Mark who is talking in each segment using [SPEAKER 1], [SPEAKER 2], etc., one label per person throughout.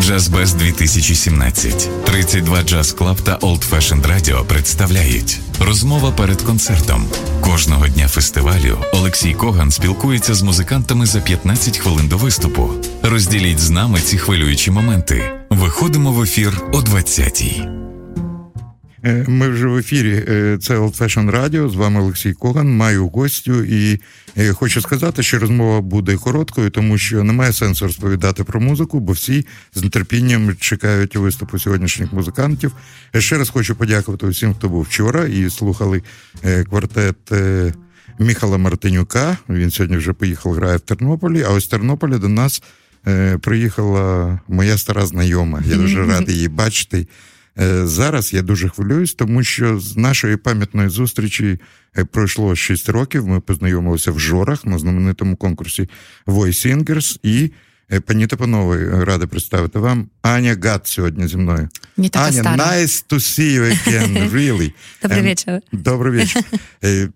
[SPEAKER 1] Джазбез 2017. 32 Джаз Клаб та Old Fashioned Radio представляють розмова перед концертом. Кожного дня фестивалю Олексій Коган спілкується з музикантами за 15 хвилин до виступу. Розділіть з нами ці хвилюючі моменти. Виходимо в ефір о 20-й.
[SPEAKER 2] Е, Ми вже в ефірі. Е, Це Old Fashion Radio, З вами Олексій Коган. Маю гостю і е, хочу сказати, що розмова буде короткою, тому що немає сенсу розповідати про музику, бо всі з нетерпінням чекають виступу сьогоднішніх музикантів. Ще раз хочу подякувати усім, хто був вчора і слухали квартет. Міхала Мартинюка. Він сьогодні вже поїхав, грає в Тернополі. А ось з Тернополя до нас е, приїхала моя стара знайома. Я дуже радий її бачити. Е, Зараз я дуже хвилююсь, тому що з нашої пам'ятної зустрічі е, пройшло 6 років. Ми познайомилися в Жорах на знаменитому конкурсі Voice Singers. І пані та панове, рада представити вам Аня Гат сьогодні зі мною.
[SPEAKER 3] Не така Аня, стара.
[SPEAKER 2] nice to see you again, really. Добрий
[SPEAKER 3] вечір.
[SPEAKER 2] Добрий вечір. Е,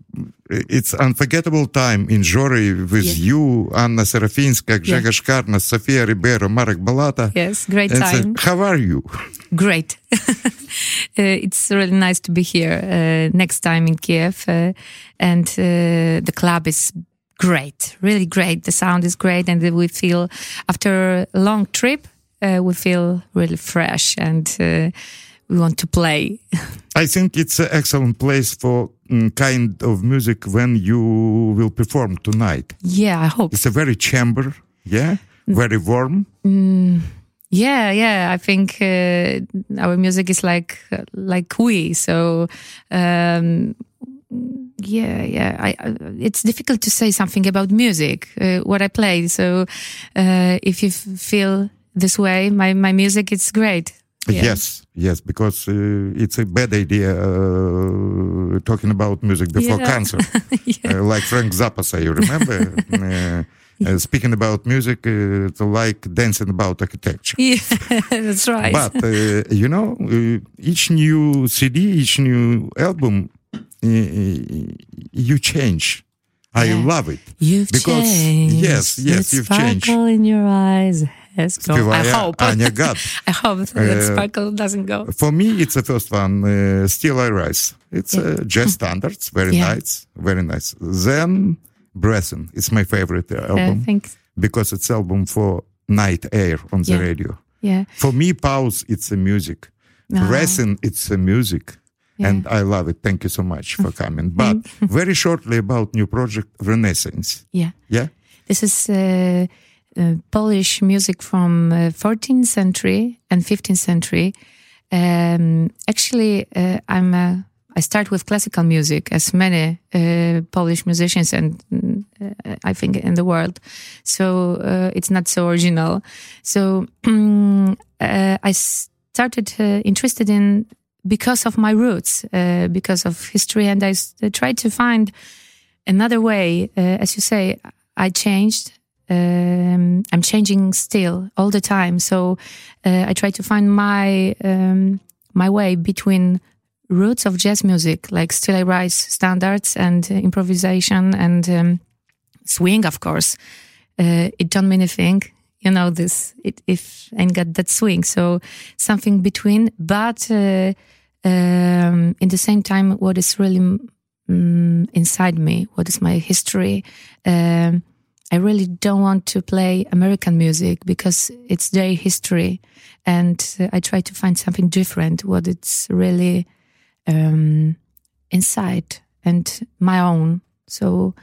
[SPEAKER 2] It's unforgettable time in Жори with Yeah. you, Анна Серафінська, Гжегош Карнас, Софія Риберо, Марek Балата.
[SPEAKER 3] Yes, great And so,
[SPEAKER 2] time. how are you?
[SPEAKER 3] Great. uh, it's really nice to be here uh, next time in Kiev. Uh, and uh, the club is great, really great. The sound is great. And we feel, after a long trip, uh, we feel really fresh and uh, we want to play.
[SPEAKER 2] I think it's an excellent place for mm, kind of music when you will perform tonight.
[SPEAKER 3] yeah, I hope.
[SPEAKER 2] It's a very chamber, yeah, very warm.
[SPEAKER 3] Yeah, yeah. I think uh, our music is like like we. So um, yeah, yeah. I, I, it's difficult to say something about music. Uh, what I play. So uh, if you feel this way, my my music is great. Yeah.
[SPEAKER 2] Yes, yes, because uh, it's a bad idea uh, talking about music before Yeah. cancer.
[SPEAKER 3] uh,
[SPEAKER 2] like Frank Zappa say, you remember? uh,
[SPEAKER 3] uh,
[SPEAKER 2] speaking about music, uh, it's like dancing about architecture.
[SPEAKER 3] Yeah, that's right. But
[SPEAKER 2] uh, you know, uh, each new CD, each new album, uh, Eh, eh, you change. I love it.
[SPEAKER 3] You've because, changed. Yes, yes, the you've changed. The Sparkle in your eyes has gone. I hope. Anya Gadt. I hope that uh, sparkle doesn't go.
[SPEAKER 2] For me, it's the first one. Uh, Still I rise. It's yeah. uh, jazz standards. Very yeah. nice. Very nice. Then Breathing. It's my favorite uh, uh, album.
[SPEAKER 3] thanks.
[SPEAKER 2] Because it's album for night air on the yeah. radio.
[SPEAKER 3] Yeah.
[SPEAKER 2] For me, pause. It's a music.
[SPEAKER 3] Ah. No. Breathing.
[SPEAKER 2] It's a music. Yeah. And I love it. Thank you so much for coming. But very shortly about new project Renaissance.
[SPEAKER 3] Yeah.
[SPEAKER 2] Yeah?
[SPEAKER 3] This is uh, uh, Polish music from uh, 14th century and 15th century. Um, actually, uh, I'm uh, I start with classical music, as many uh, Polish musicians and uh, I think in the world. So uh, it's not so original. So uh, I started uh, interested in because of my roots, uh, because of history, and I tried to find another way. Uh, as you say, I changed. Um, I'm changing still all the time. So uh, I try to find my um, my way between roots of jazz music, like Still I Rise standards and improvisation and um, swing, of course. Uh, it don't mean anything, you know. This it if ain't got that swing, so something between. But uh, um, in the same time, what is really mm, inside me? What is my history? Um, I really don't want to play American music because it's their history, and uh, I try to find something different. What it's really um, inside and my own. So,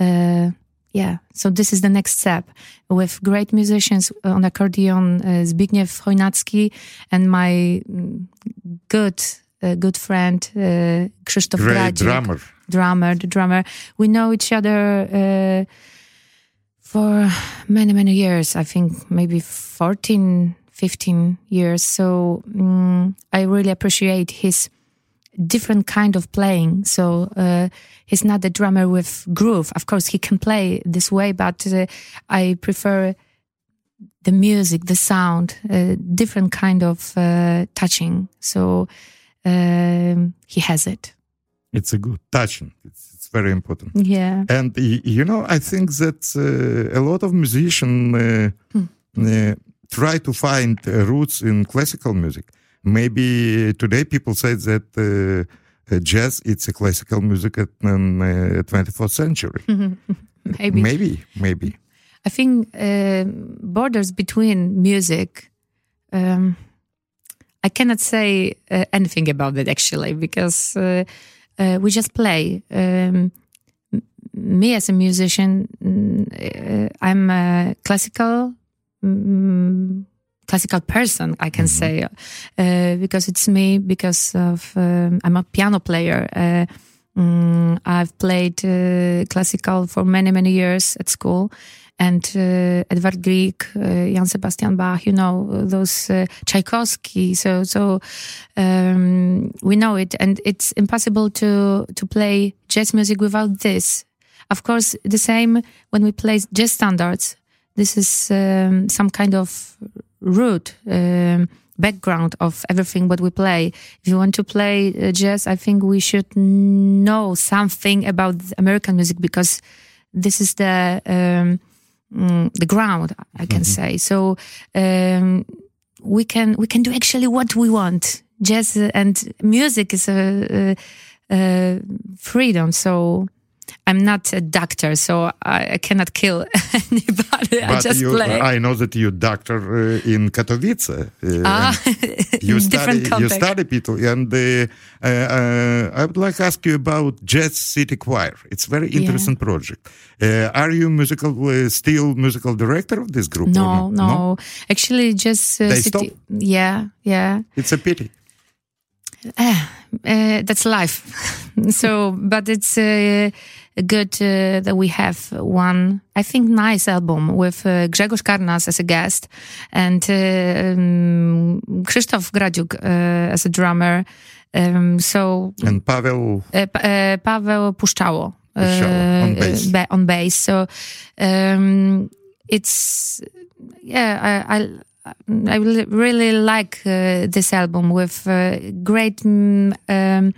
[SPEAKER 3] uh, yeah. So this is the next step with great musicians on accordion, uh, Zbigniew Chojnacki, and my mm, good, uh, good friend uh, Krzysztof Great Gradziuk drummer. drummer, the drummer. We know each other uh, for many, many years. I think maybe 14, 15 years. So mm, I really appreciate his different kind of playing. So uh, he's not a drummer with groove. Of course, he can play this way, but uh, I prefer the music, the sound, uh, different kind of uh, touching. So um, he has it.
[SPEAKER 2] It's a good touching. It's, it's very important.
[SPEAKER 3] Yeah.
[SPEAKER 2] And you know, I think that uh, a lot of musicians uh, uh, try to find uh, roots in classical music. Maybe today people say that uh, jazz it's a classical music in the 24th century.
[SPEAKER 3] maybe.
[SPEAKER 2] Maybe, maybe.
[SPEAKER 3] I think uh, borders between music. Um, I cannot say uh, anything about it actually because uh, uh we just play. Um, me as a musician, uh, I'm a classical. Um, classical person i can mm-hmm. say uh, because it's me because of um, i'm a piano player um, i've played classical for many many years at school and uh, Edvard Grieg, uh, Jan Sebastian Bach, you know, those uh, Tchaikovsky. So, so um, we know it, and it's impossible to to play jazz music without this. Of course, the same when we play jazz standards. This is um, some kind of root. Um, background of everything what we play. If you want to play jazz, I think we should know something about American music because this is the um, mm, the ground, I can mm-hmm. say. So um, we can we can do actually what we want. Jazz and music is a, a, a freedom. So I'm not a doctor, so I, cannot kill anybody. But I just you, play.
[SPEAKER 2] I know that you're doctor uh, in Katowice. Uh, ah,
[SPEAKER 3] you study you study
[SPEAKER 2] people, and uh, uh, uh, I would like to ask you about Jazz City Choir. It's very interesting yeah. project. Uh, are you musical still musical director of this group? No, no, no,
[SPEAKER 3] Actually, just they City. Stop? Yeah, yeah.
[SPEAKER 2] It's a pity.
[SPEAKER 3] Uh, that's life. so, but it's uh, good uh, that we have one, I think, nice album with uh, Grzegorz Karnas as a guest and uh, um, Krzysztof Gradziuk uh, as a drummer. Um, so and
[SPEAKER 2] Paweł
[SPEAKER 3] uh, uh, Paweł Puszczało, on bass. Ba on bass. So um, it's yeah, I, I I really like uh, this album with uh, great, mm, um,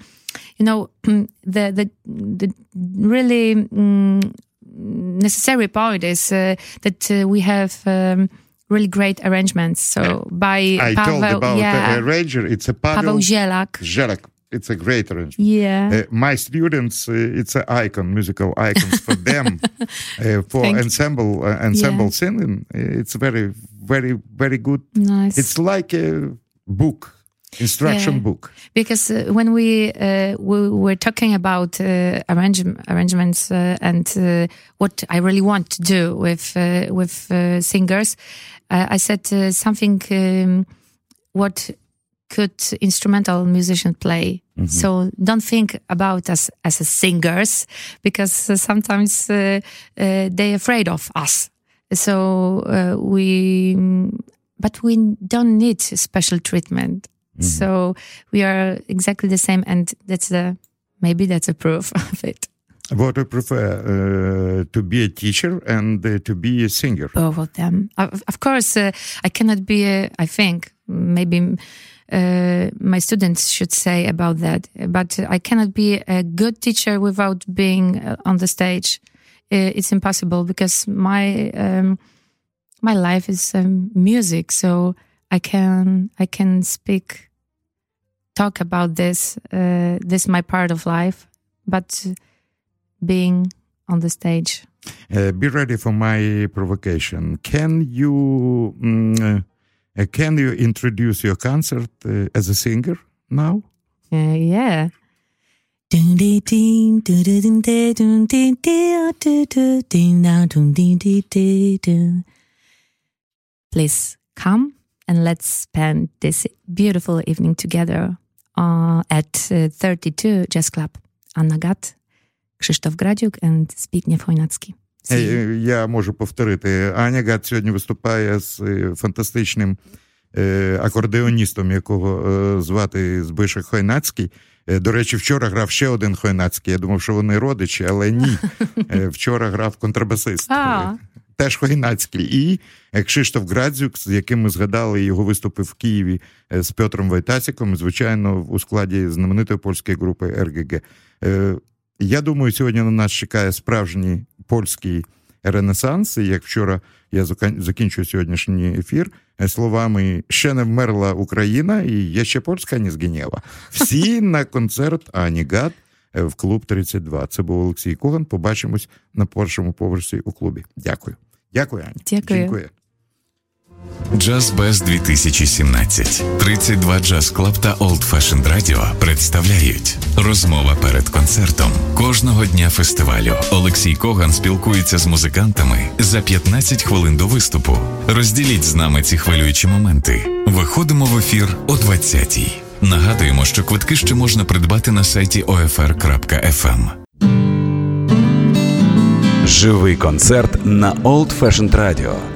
[SPEAKER 3] you know, the the the really um, necessary point is uh, that uh, we have. Um, really great arrangements. So by I Paweł, told about yeah, the
[SPEAKER 2] arranger. It's a Paweł, Paweł
[SPEAKER 3] Zielak.
[SPEAKER 2] Zielak. It's a great arrangement.
[SPEAKER 3] Yeah.
[SPEAKER 2] Uh, my students, uh, it's an icon, musical icons for them, uh, for Thank ensemble ensemble yeah. singing. It's very very very good.
[SPEAKER 3] Nice. It's
[SPEAKER 2] like a book instruction yeah. book
[SPEAKER 3] because uh, when we uh, we were talking about uh, arrange arrangements uh, and uh, what I really want to do with uh, with singers, I said something um, what could instrumental musician play. Mm-hmm. So don't think about us as singers because sometimes they're afraid of us so uh, we, but we don't need special treatment. Mm-hmm. So we are exactly the same, and that's the maybe that's a proof of it.
[SPEAKER 2] What I prefer uh, to be a teacher and uh, to be a singer.
[SPEAKER 3] Both of them, of, of course. Uh, I cannot be. A, I think maybe uh, my students should say about that. But I cannot be a good teacher without being uh, on the stage it's impossible because my um, my life is um, music, so I can I can speak talk about this. Uh, this my part of life, but being on the stage.
[SPEAKER 2] Uh, be ready for my provocation. Can you mm, uh, can you introduce your concert uh, as a singer now?
[SPEAKER 3] Uh, yeah. Please come and let's spend this beautiful evening together uh, at uh, 32 Jazz Club. Anna Gadt, Krzysztof Gradziuk and Zbigniew Chojnacki.
[SPEAKER 2] Я можу повторити. Аня Гат сьогодні виступає з фантастичним акордеоністом, якого звати Збишек Хойнацький. До речі, вчора грав ще один Хойнацький. Я думав, що вони родичі, але ні. Вчора грав контрабасист. Теж Хойнацький. І Кшиштоф Градзюк, з яким ми згадали його виступи в Києві з Петром Вайтасіком, звичайно, у складі знаменитої польської групи РГГ. Я думаю, сьогодні на нас чекає справжній польський Ренесанс. І як вчора я закінчую сьогоднішній ефір словами ще не вмерла Україна, і є ще Польська не згиняла. Всі на концерт Анігат в клуб 32. Це був Олексій Коган. Побачимось на першому поверсі у клубі. Дякую. Дякую, Ані. Дякую. Дякую.
[SPEAKER 1] Джаз Без 2017 32 Джаз Клаб та Old Fashioned Radio представляють розмова перед концертом. Кожного дня фестивалю Олексій Коган спілкується з музикантами за 15 хвилин до виступу. Розділіть з нами ці хвилюючі моменти. Виходимо в ефір о 20-й. Нагадуємо, що квитки ще можна придбати на сайті OFR.FM. Живий концерт на Old Fashioned Radio.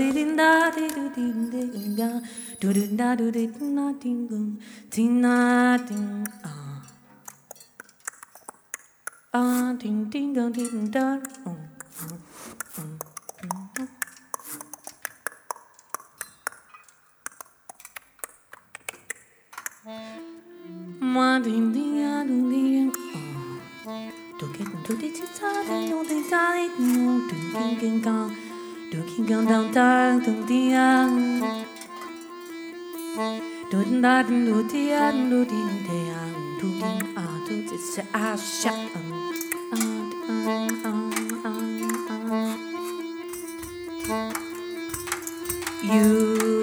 [SPEAKER 4] do da do do do da do do da do din na ding ding you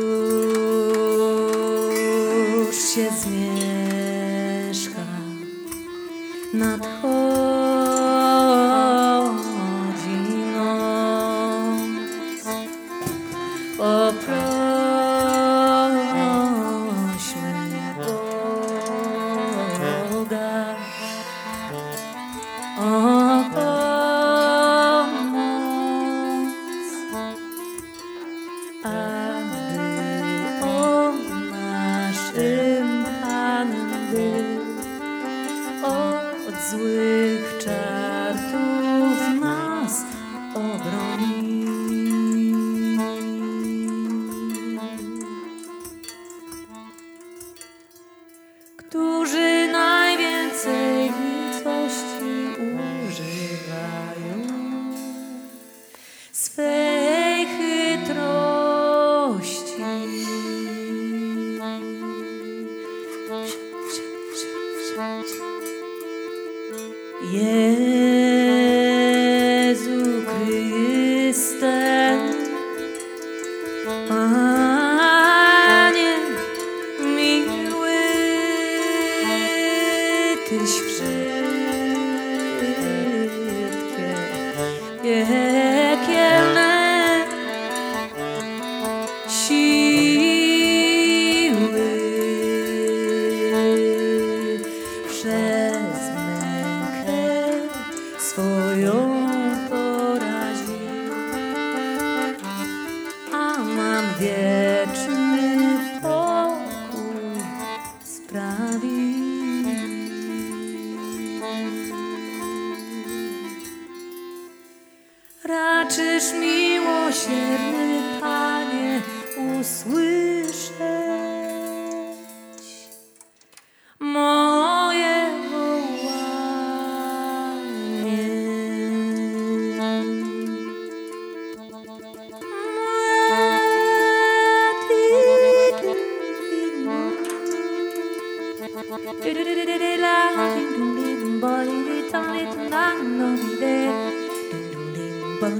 [SPEAKER 4] Bằng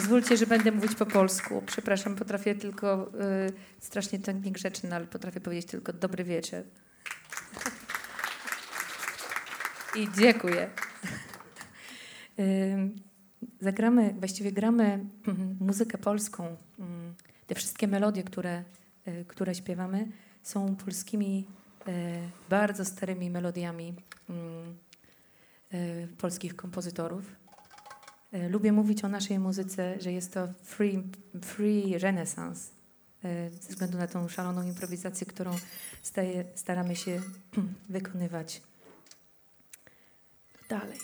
[SPEAKER 3] Pozwólcie, że będę mówić po polsku. Przepraszam, potrafię tylko, y, strasznie to niegrzeczne, ale potrafię powiedzieć tylko dobry wieczór. I dziękuję. Ym, Zagramy, właściwie gramy mhm, muzykę polską. Ym, Te wszystkie melodie, które, y, które śpiewamy, są polskimi, y, bardzo starymi melodiami ym, y, polskich kompozytorów. E, Lubię mówić o naszej muzyce, że jest to free, free renaissance, e, ze względu na tą szaloną improwizację, którą staje, staramy się wykonywać. Dalej.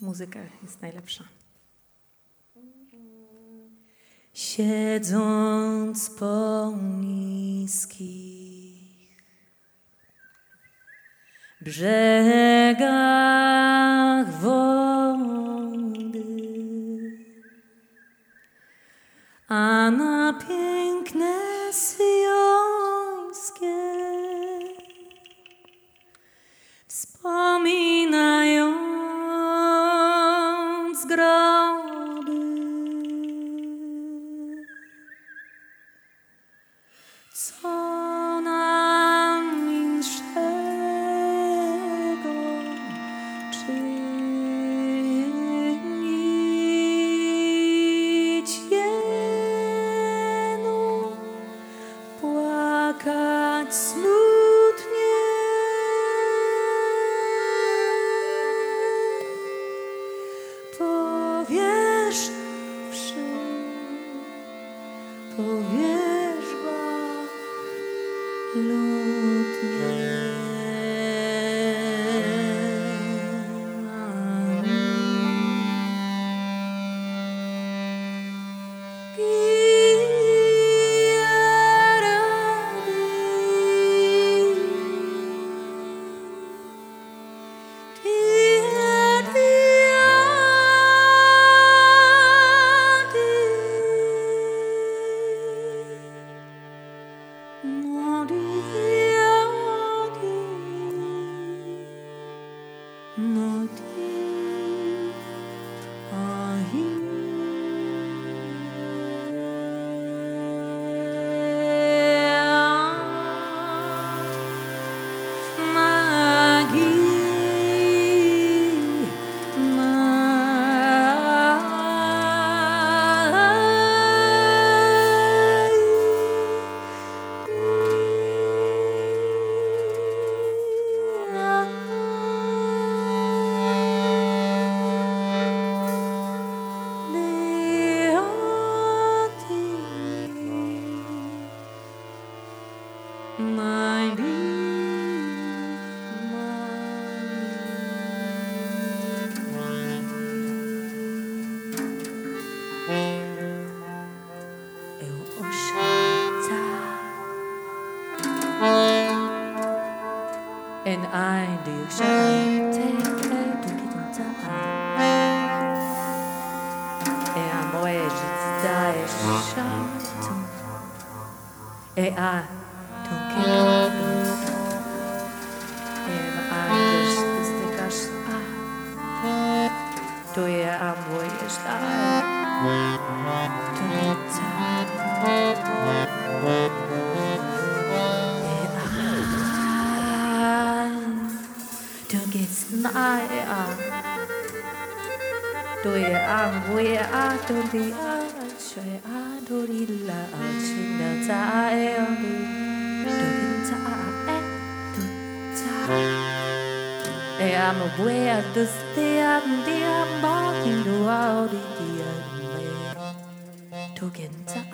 [SPEAKER 3] Muzyka jest najlepsza.
[SPEAKER 4] Siedząc po niskich brzegach sciolto e ha toccato
[SPEAKER 3] e anders ist der Gast a to je
[SPEAKER 4] a
[SPEAKER 3] moj je šta to je
[SPEAKER 4] Du gehst nahe an, du ihr
[SPEAKER 3] Arm,
[SPEAKER 4] wo ihr
[SPEAKER 3] Atem,
[SPEAKER 4] die Arme, 도리라 아침나 자에 어느
[SPEAKER 3] 도긴
[SPEAKER 4] 자에
[SPEAKER 3] 도자
[SPEAKER 4] 에 아무 부에 두스티안
[SPEAKER 3] 디안 바기로
[SPEAKER 4] 아오리디안 도긴 자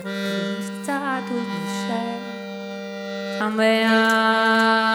[SPEAKER 4] 도자
[SPEAKER 3] 도니셰 아메야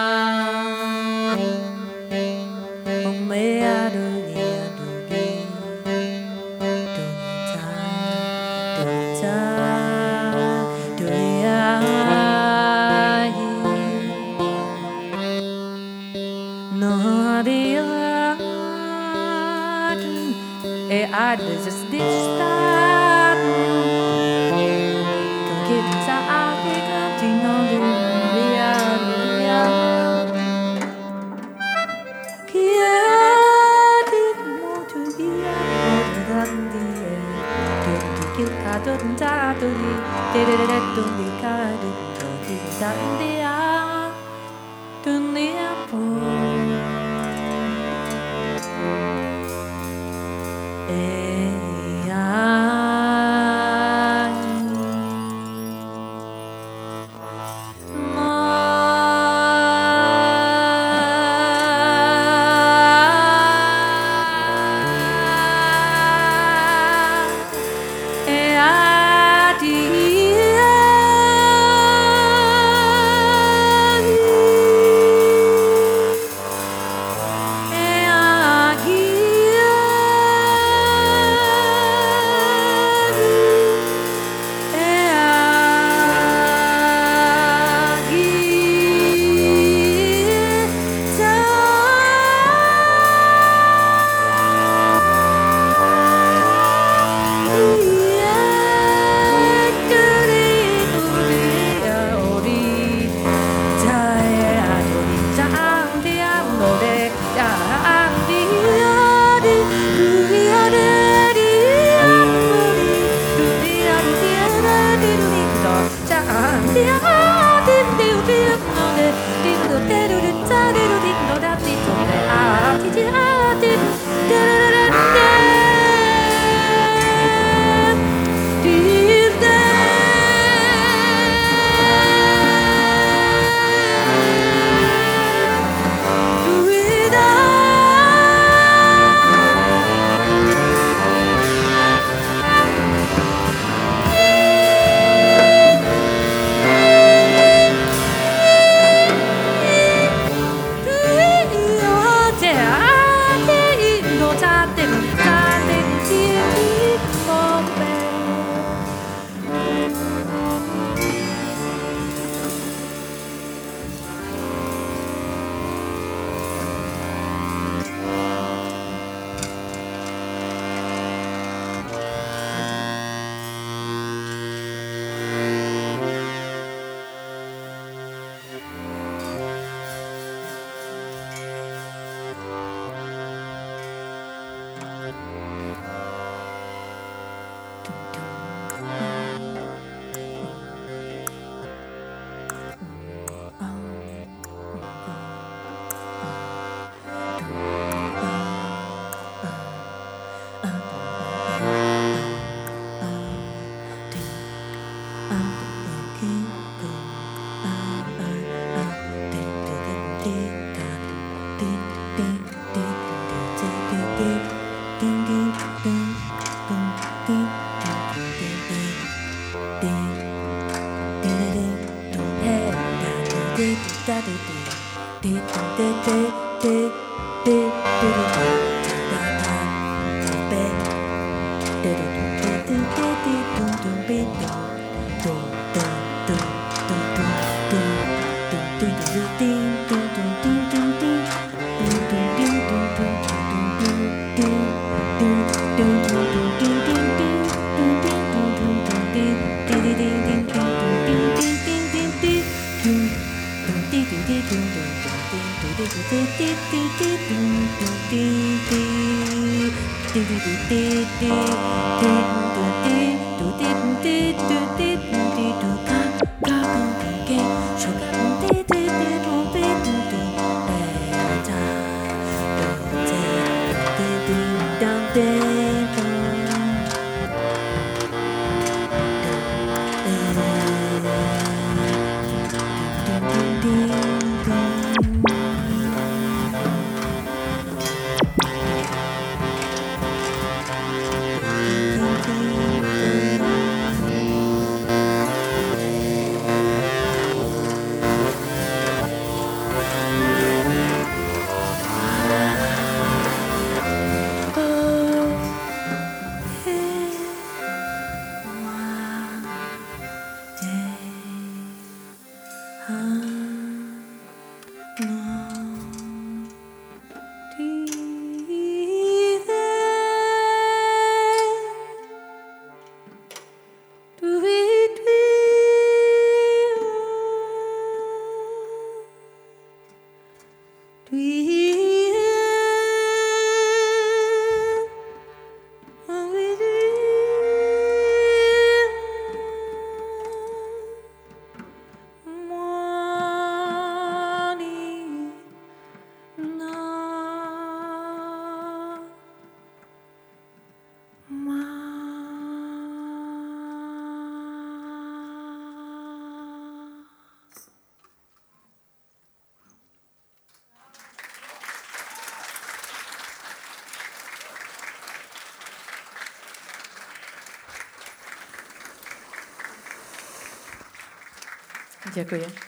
[SPEAKER 3] Ďakujem.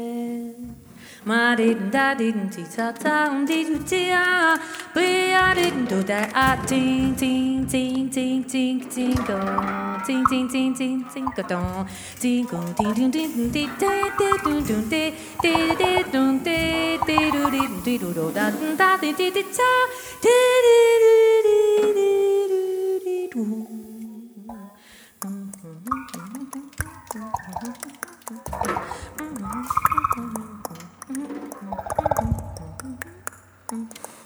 [SPEAKER 4] didn't da didn't ti ta ta um di du ti ah we I didn't do that ah ting ting ting ting ting ting go ting ting ting ting ting go dong ting go ting ting ting ting ting ting dun dun ting ting ting dun ting ting du di di du do da da di di di ta di di di di di di du Ding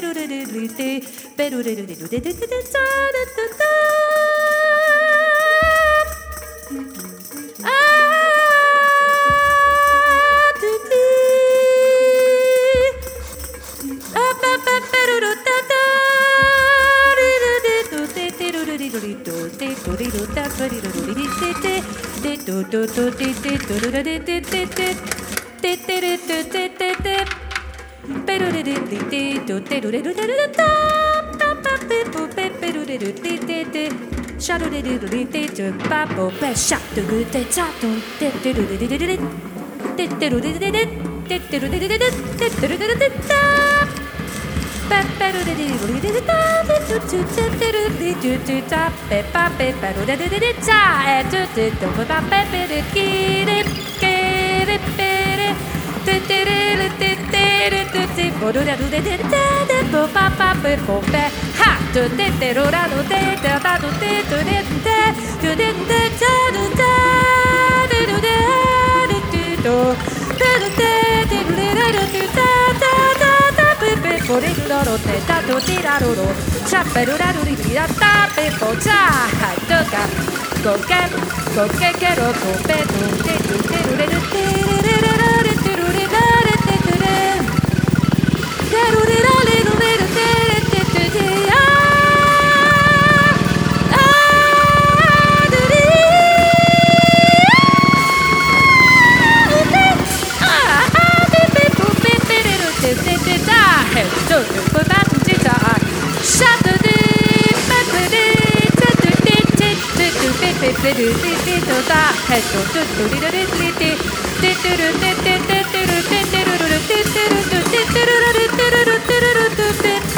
[SPEAKER 3] ペ
[SPEAKER 4] ロ
[SPEAKER 3] レ
[SPEAKER 4] レ
[SPEAKER 3] レ
[SPEAKER 4] レペロレレレレレレレ
[SPEAKER 3] レザーレタタ
[SPEAKER 4] ああパパペロロタタリレレテロレリロリドテトリロタトリロロリリテテテトトトテテトロラレテテテテテレテテテテ Tap Go get, go get, get up, go bed, do, do, do, do, do, do, do, do. ヘッドトゥットリラレスリティテトゥルテテテ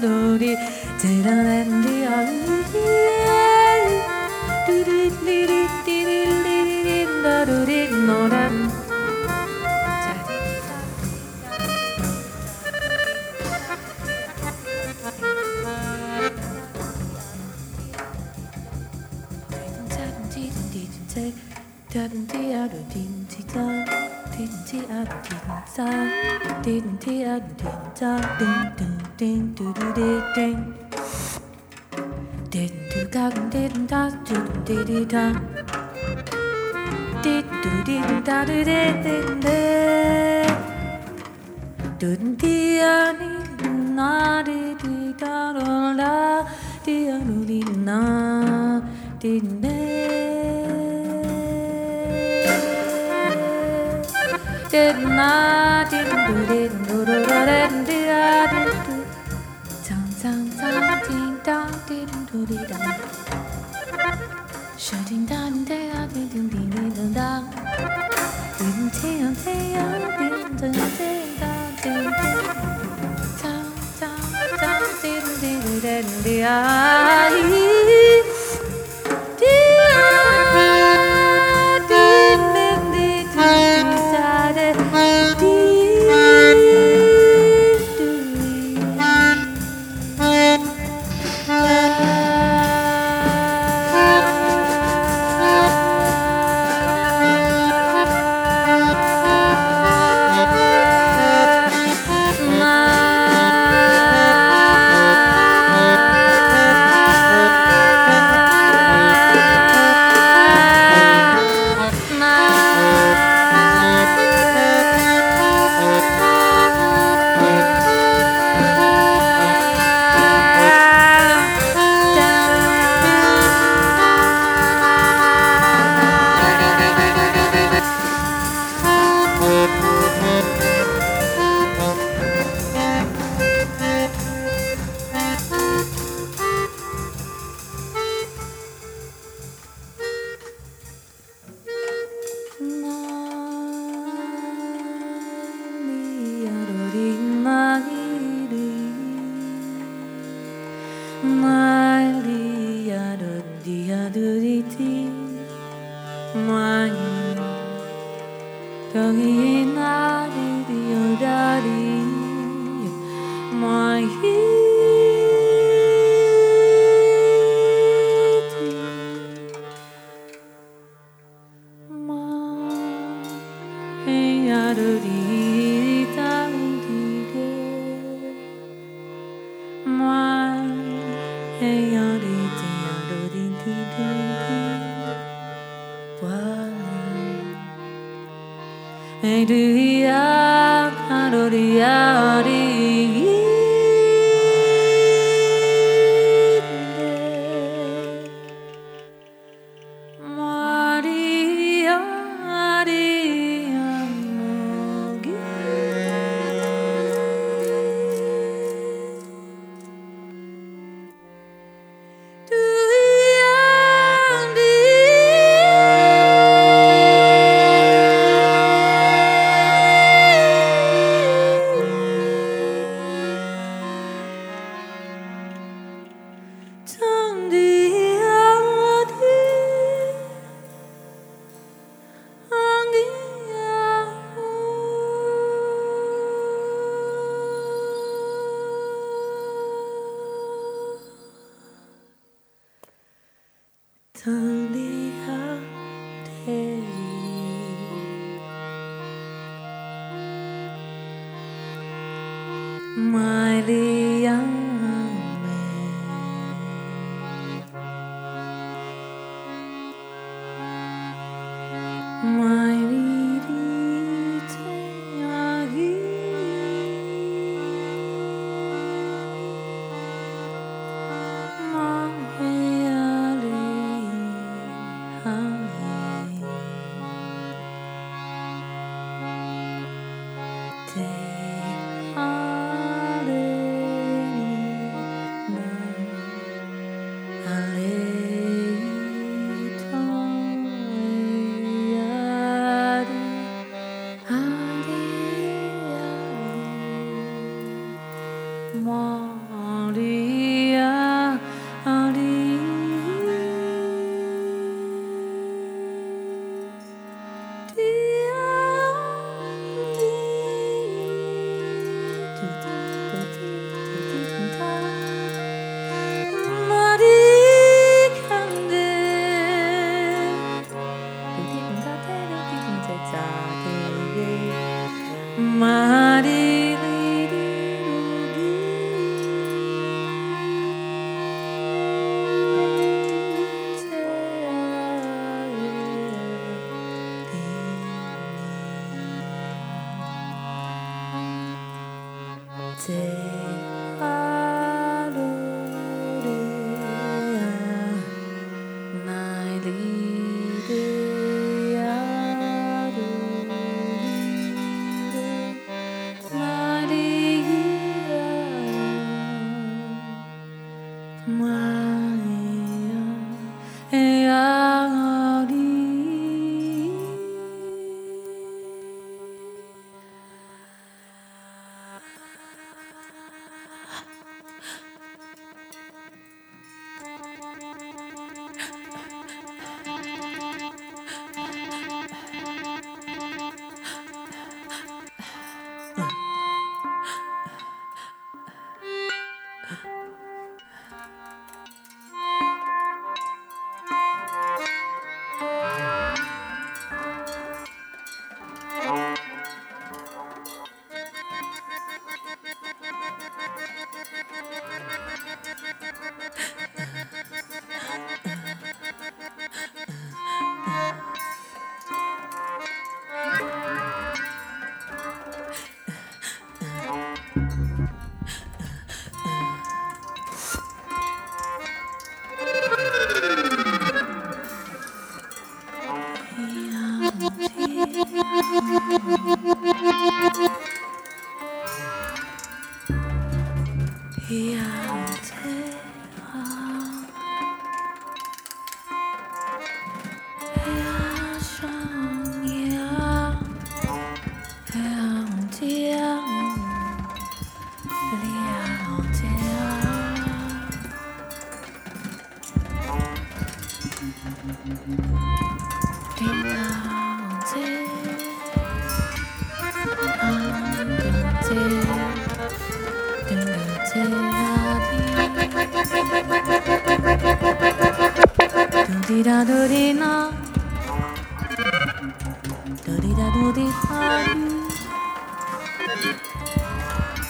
[SPEAKER 4] do di di da da di da di di di di di di di da do di no da Didn't he? I didn't ding do do ding ding did do ga did da do do did da did do did da do did did do do di ani na di di da do la di anu di na di ne did na did do did do do do did da do dee dum. Shutting down day out dee dum dee dee dum dum. Dee dum dee dum dee dum dee dum dee dum dee dum. Dum dum dum dee dum dee dum dee dum dee. Dogi nari dio dari my.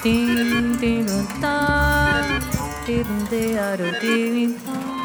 [SPEAKER 4] Ding ding da, ding da, ding da.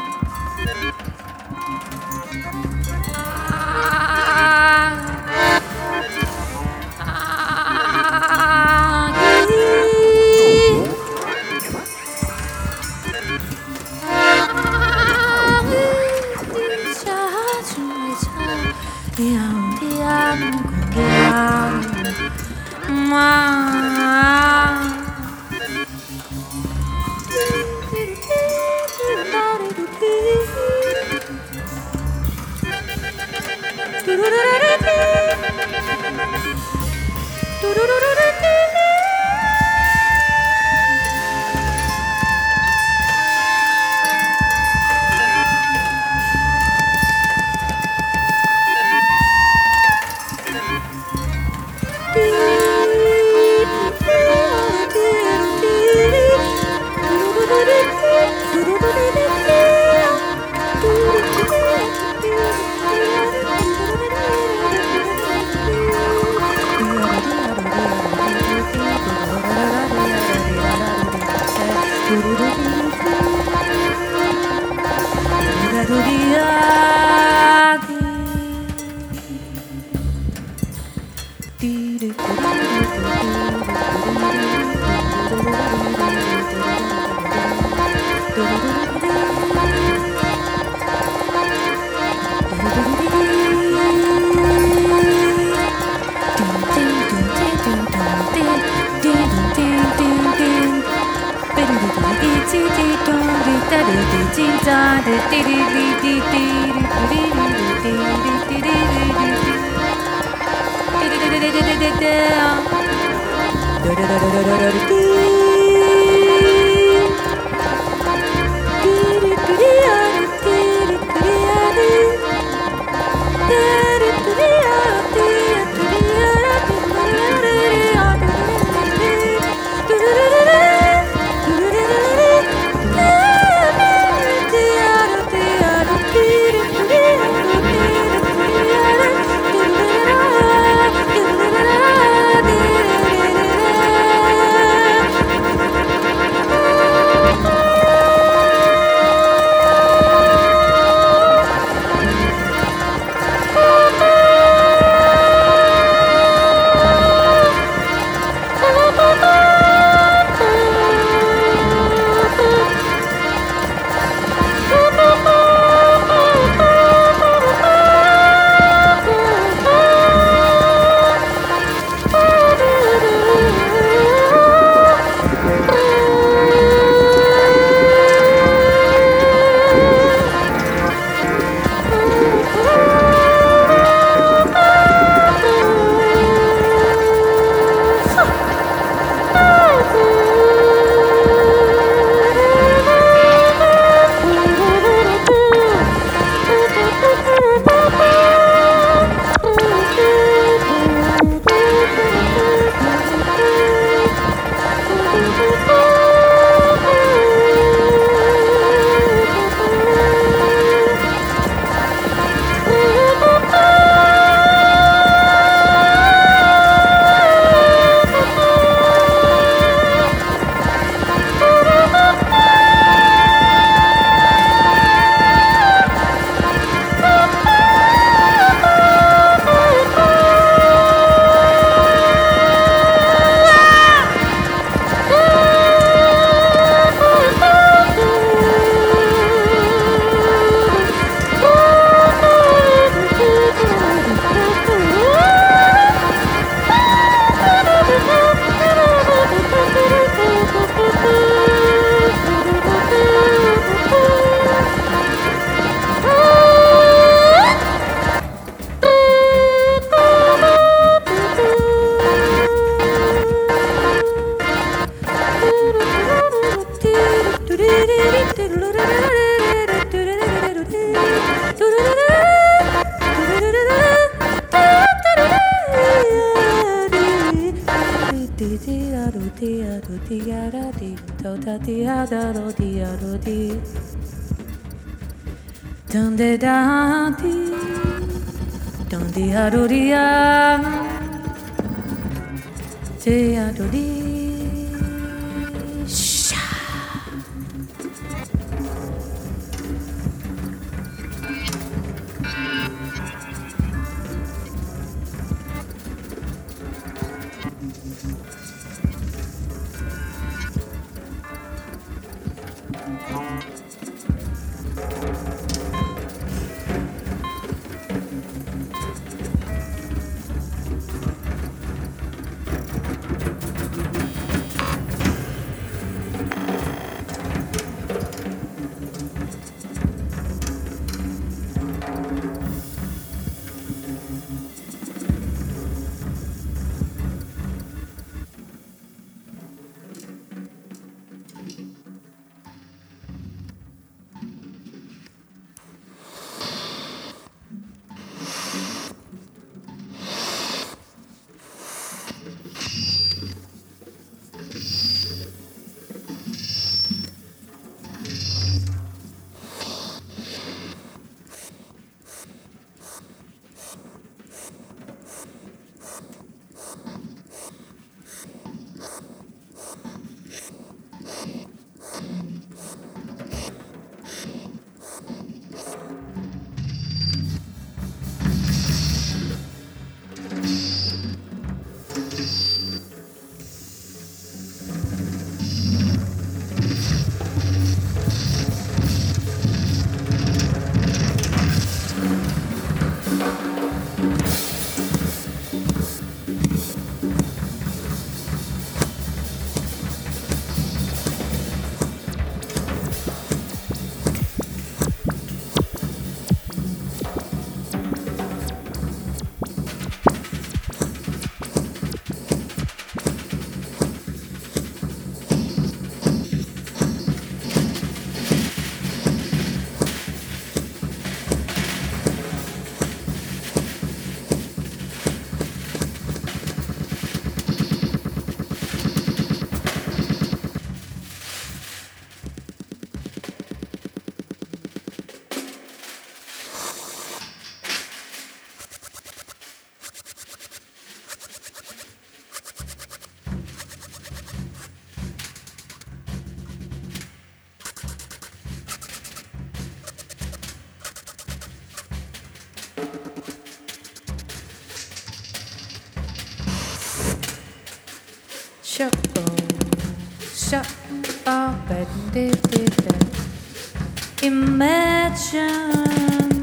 [SPEAKER 4] Imagine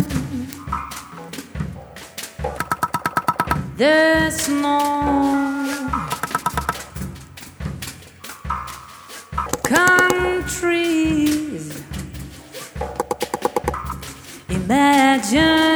[SPEAKER 4] there's no countries. Imagine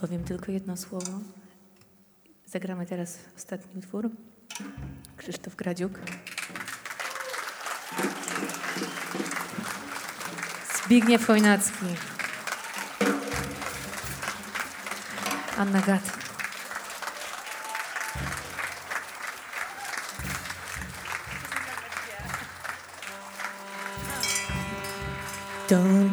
[SPEAKER 3] Powiem tylko jedno słowo. Zagramy teraz ostatni utwór. Krzysztof Gradziuk. Zbigniew Chojnacki. Anna Gat. Don't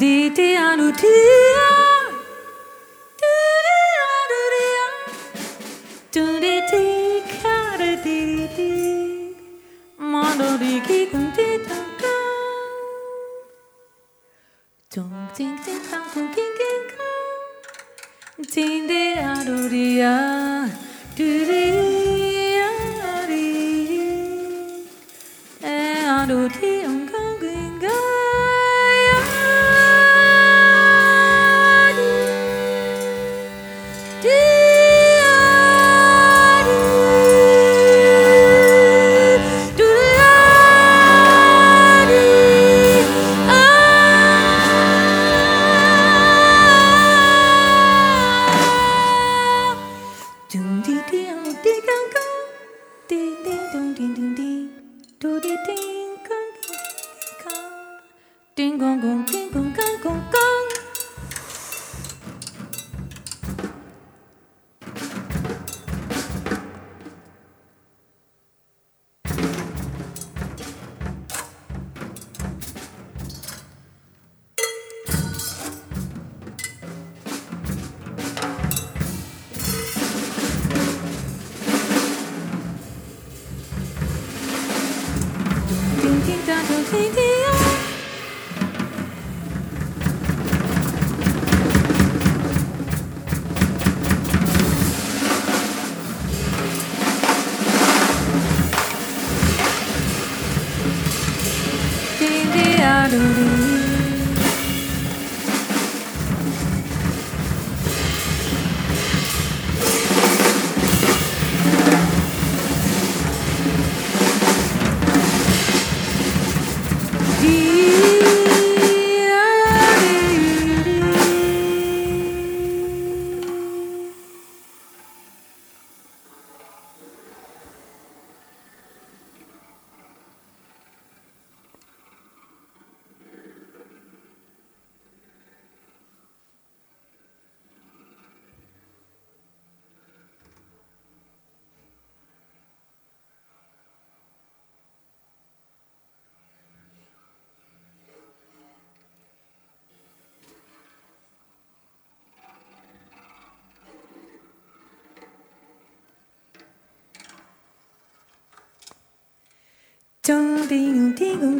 [SPEAKER 3] di ti anu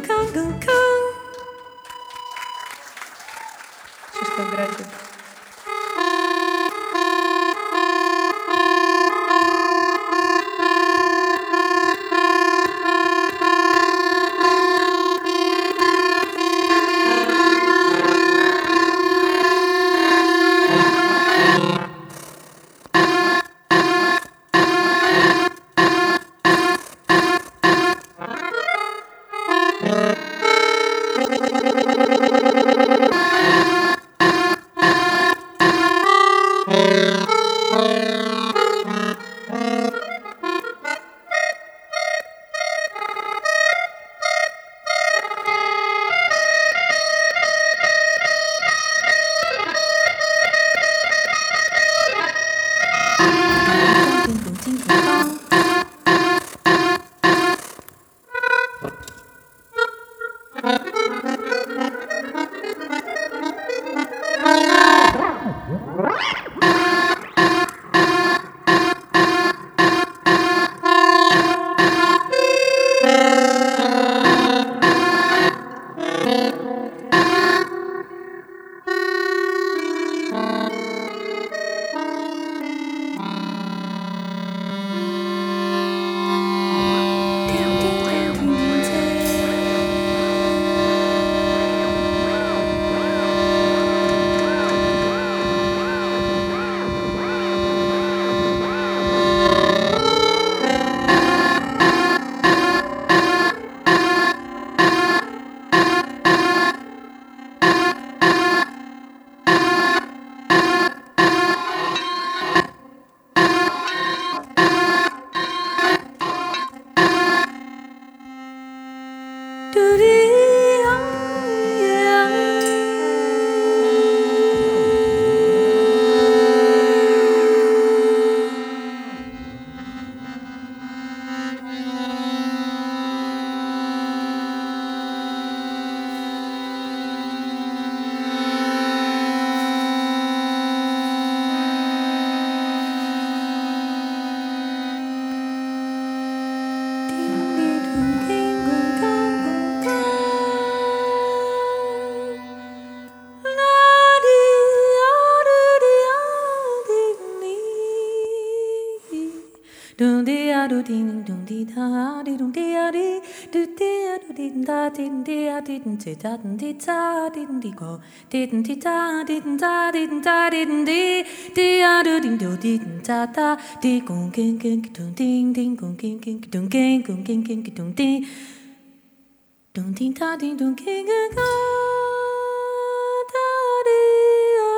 [SPEAKER 3] ti Krzysztof Gradziuk. ti da di da di di go. Didn't di da didn't da didn't da didn't di di a ah, do ding do didn't da da. Di gong king king dong ding ding gong king king dong king gong king king dong ding. Dong
[SPEAKER 4] ding
[SPEAKER 3] da ding dong king ga da di a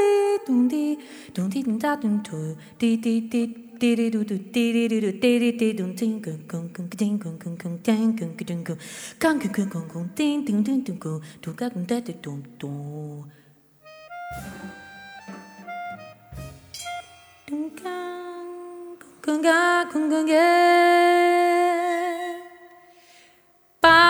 [SPEAKER 3] di dong
[SPEAKER 4] di
[SPEAKER 3] dong
[SPEAKER 4] di
[SPEAKER 3] da dong tu di di di di di du du di di du du di di di dum ding gong gong gong ding gong gong gong ding gong ding gong gong gong gong gong gong ding ding ding ding gong du ga gong da di dum dum dum gang gong ga gong gong ge pa